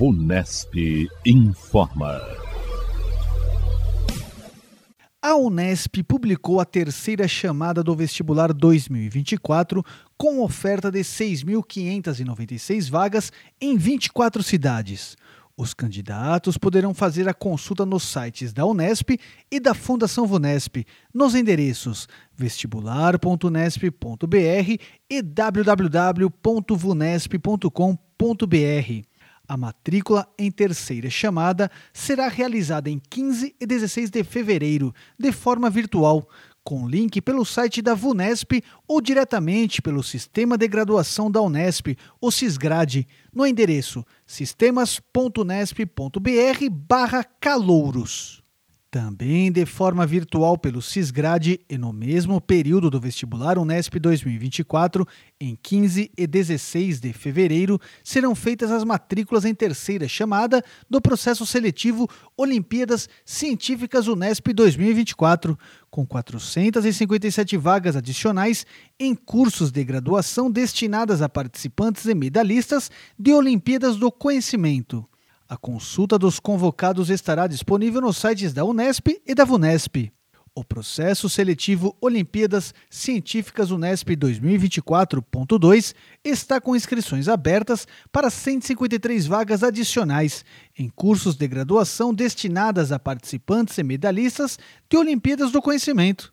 Unesp informa. A Unesp publicou a terceira chamada do vestibular 2024 com oferta de 6.596 vagas em 24 cidades. Os candidatos poderão fazer a consulta nos sites da Unesp e da Fundação Vunesp, nos endereços vestibular.unesp.br e www.vunesp.com.br. A matrícula em terceira chamada será realizada em 15 e 16 de fevereiro, de forma virtual, com link pelo site da VUNESP ou diretamente pelo Sistema de Graduação da Unesp, o SISGRADE, no endereço sistemas.unesp.br/calouros também de forma virtual pelo Cisgrade e no mesmo período do vestibular Unesp 2024, em 15 e 16 de fevereiro, serão feitas as matrículas em terceira chamada do processo seletivo Olimpíadas Científicas Unesp 2024, com 457 vagas adicionais em cursos de graduação destinadas a participantes e medalhistas de Olimpíadas do Conhecimento. A consulta dos convocados estará disponível nos sites da Unesp e da Vunesp. O processo seletivo Olimpíadas Científicas Unesp 2024.2 está com inscrições abertas para 153 vagas adicionais em cursos de graduação destinadas a participantes e medalhistas de Olimpíadas do Conhecimento.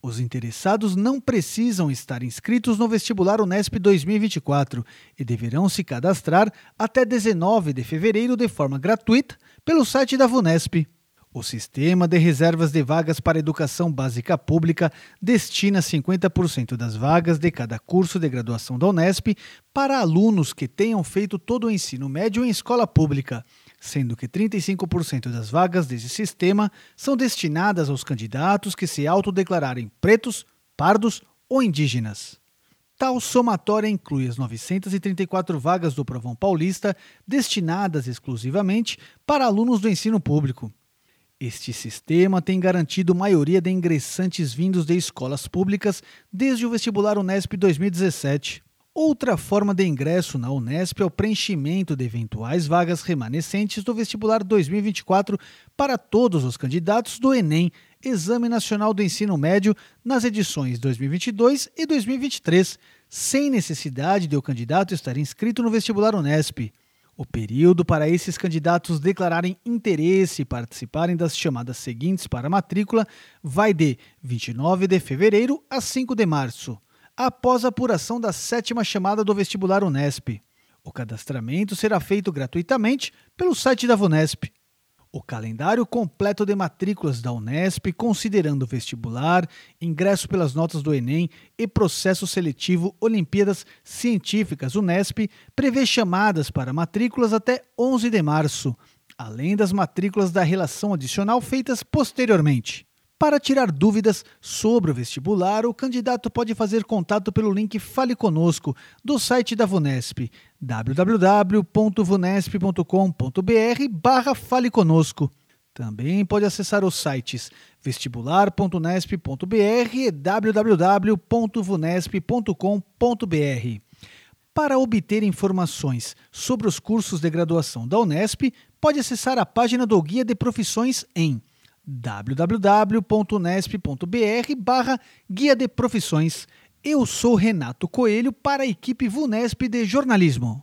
Os interessados não precisam estar inscritos no vestibular Unesp 2024 e deverão se cadastrar até 19 de fevereiro de forma gratuita pelo site da VUNESP. O Sistema de Reservas de Vagas para Educação Básica Pública destina 50% das vagas de cada curso de graduação da Unesp para alunos que tenham feito todo o ensino médio em escola pública sendo que 35% das vagas desse sistema são destinadas aos candidatos que se autodeclararem pretos, pardos ou indígenas. Tal somatória inclui as 934 vagas do Provão Paulista destinadas exclusivamente para alunos do ensino público. Este sistema tem garantido maioria de ingressantes vindos de escolas públicas desde o vestibular Unesp 2017. Outra forma de ingresso na Unesp é o preenchimento de eventuais vagas remanescentes do vestibular 2024 para todos os candidatos do Enem, Exame Nacional do Ensino Médio, nas edições 2022 e 2023, sem necessidade de o candidato estar inscrito no vestibular Unesp. O período para esses candidatos declararem interesse e participarem das chamadas seguintes para matrícula vai de 29 de fevereiro a 5 de março após a apuração da sétima chamada do vestibular Unesp. O cadastramento será feito gratuitamente pelo site da Vunesp. O calendário completo de matrículas da Unesp, considerando vestibular, ingresso pelas notas do Enem e processo seletivo Olimpíadas Científicas Unesp, prevê chamadas para matrículas até 11 de março, além das matrículas da relação adicional feitas posteriormente. Para tirar dúvidas sobre o vestibular, o candidato pode fazer contato pelo link Fale Conosco do site da Vunesp, www.vunesp.com.br barra Fale Conosco. Também pode acessar os sites vestibular.unesp.br e www.vunesp.com.br. Para obter informações sobre os cursos de graduação da Unesp, pode acessar a página do Guia de Profissões em www.unesp.br barra Guia de Profissões. Eu sou Renato Coelho para a equipe Vunesp de Jornalismo.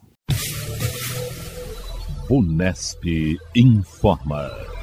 Unesp informa.